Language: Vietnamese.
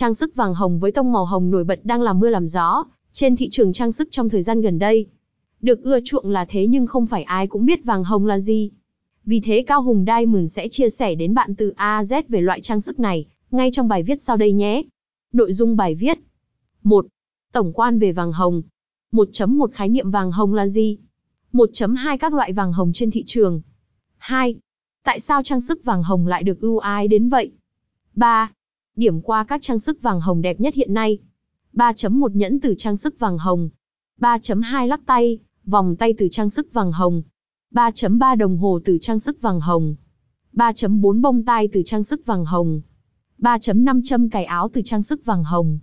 Trang sức vàng hồng với tông màu hồng nổi bật đang làm mưa làm gió trên thị trường trang sức trong thời gian gần đây. Được ưa chuộng là thế nhưng không phải ai cũng biết vàng hồng là gì. Vì thế Cao Hùng Diamond sẽ chia sẻ đến bạn từ A Z về loại trang sức này, ngay trong bài viết sau đây nhé. Nội dung bài viết 1. Tổng quan về vàng hồng 1.1 Khái niệm vàng hồng là gì? 1.2 Các loại vàng hồng trên thị trường 2. Tại sao trang sức vàng hồng lại được ưu ái đến vậy? 3. Điểm qua các trang sức vàng hồng đẹp nhất hiện nay. 3.1 Nhẫn từ trang sức vàng hồng. 3.2 Lắc tay, vòng tay từ trang sức vàng hồng. 3.3 Đồng hồ từ trang sức vàng hồng. 3.4 Bông tai từ trang sức vàng hồng. 3.5 Châm cài áo từ trang sức vàng hồng.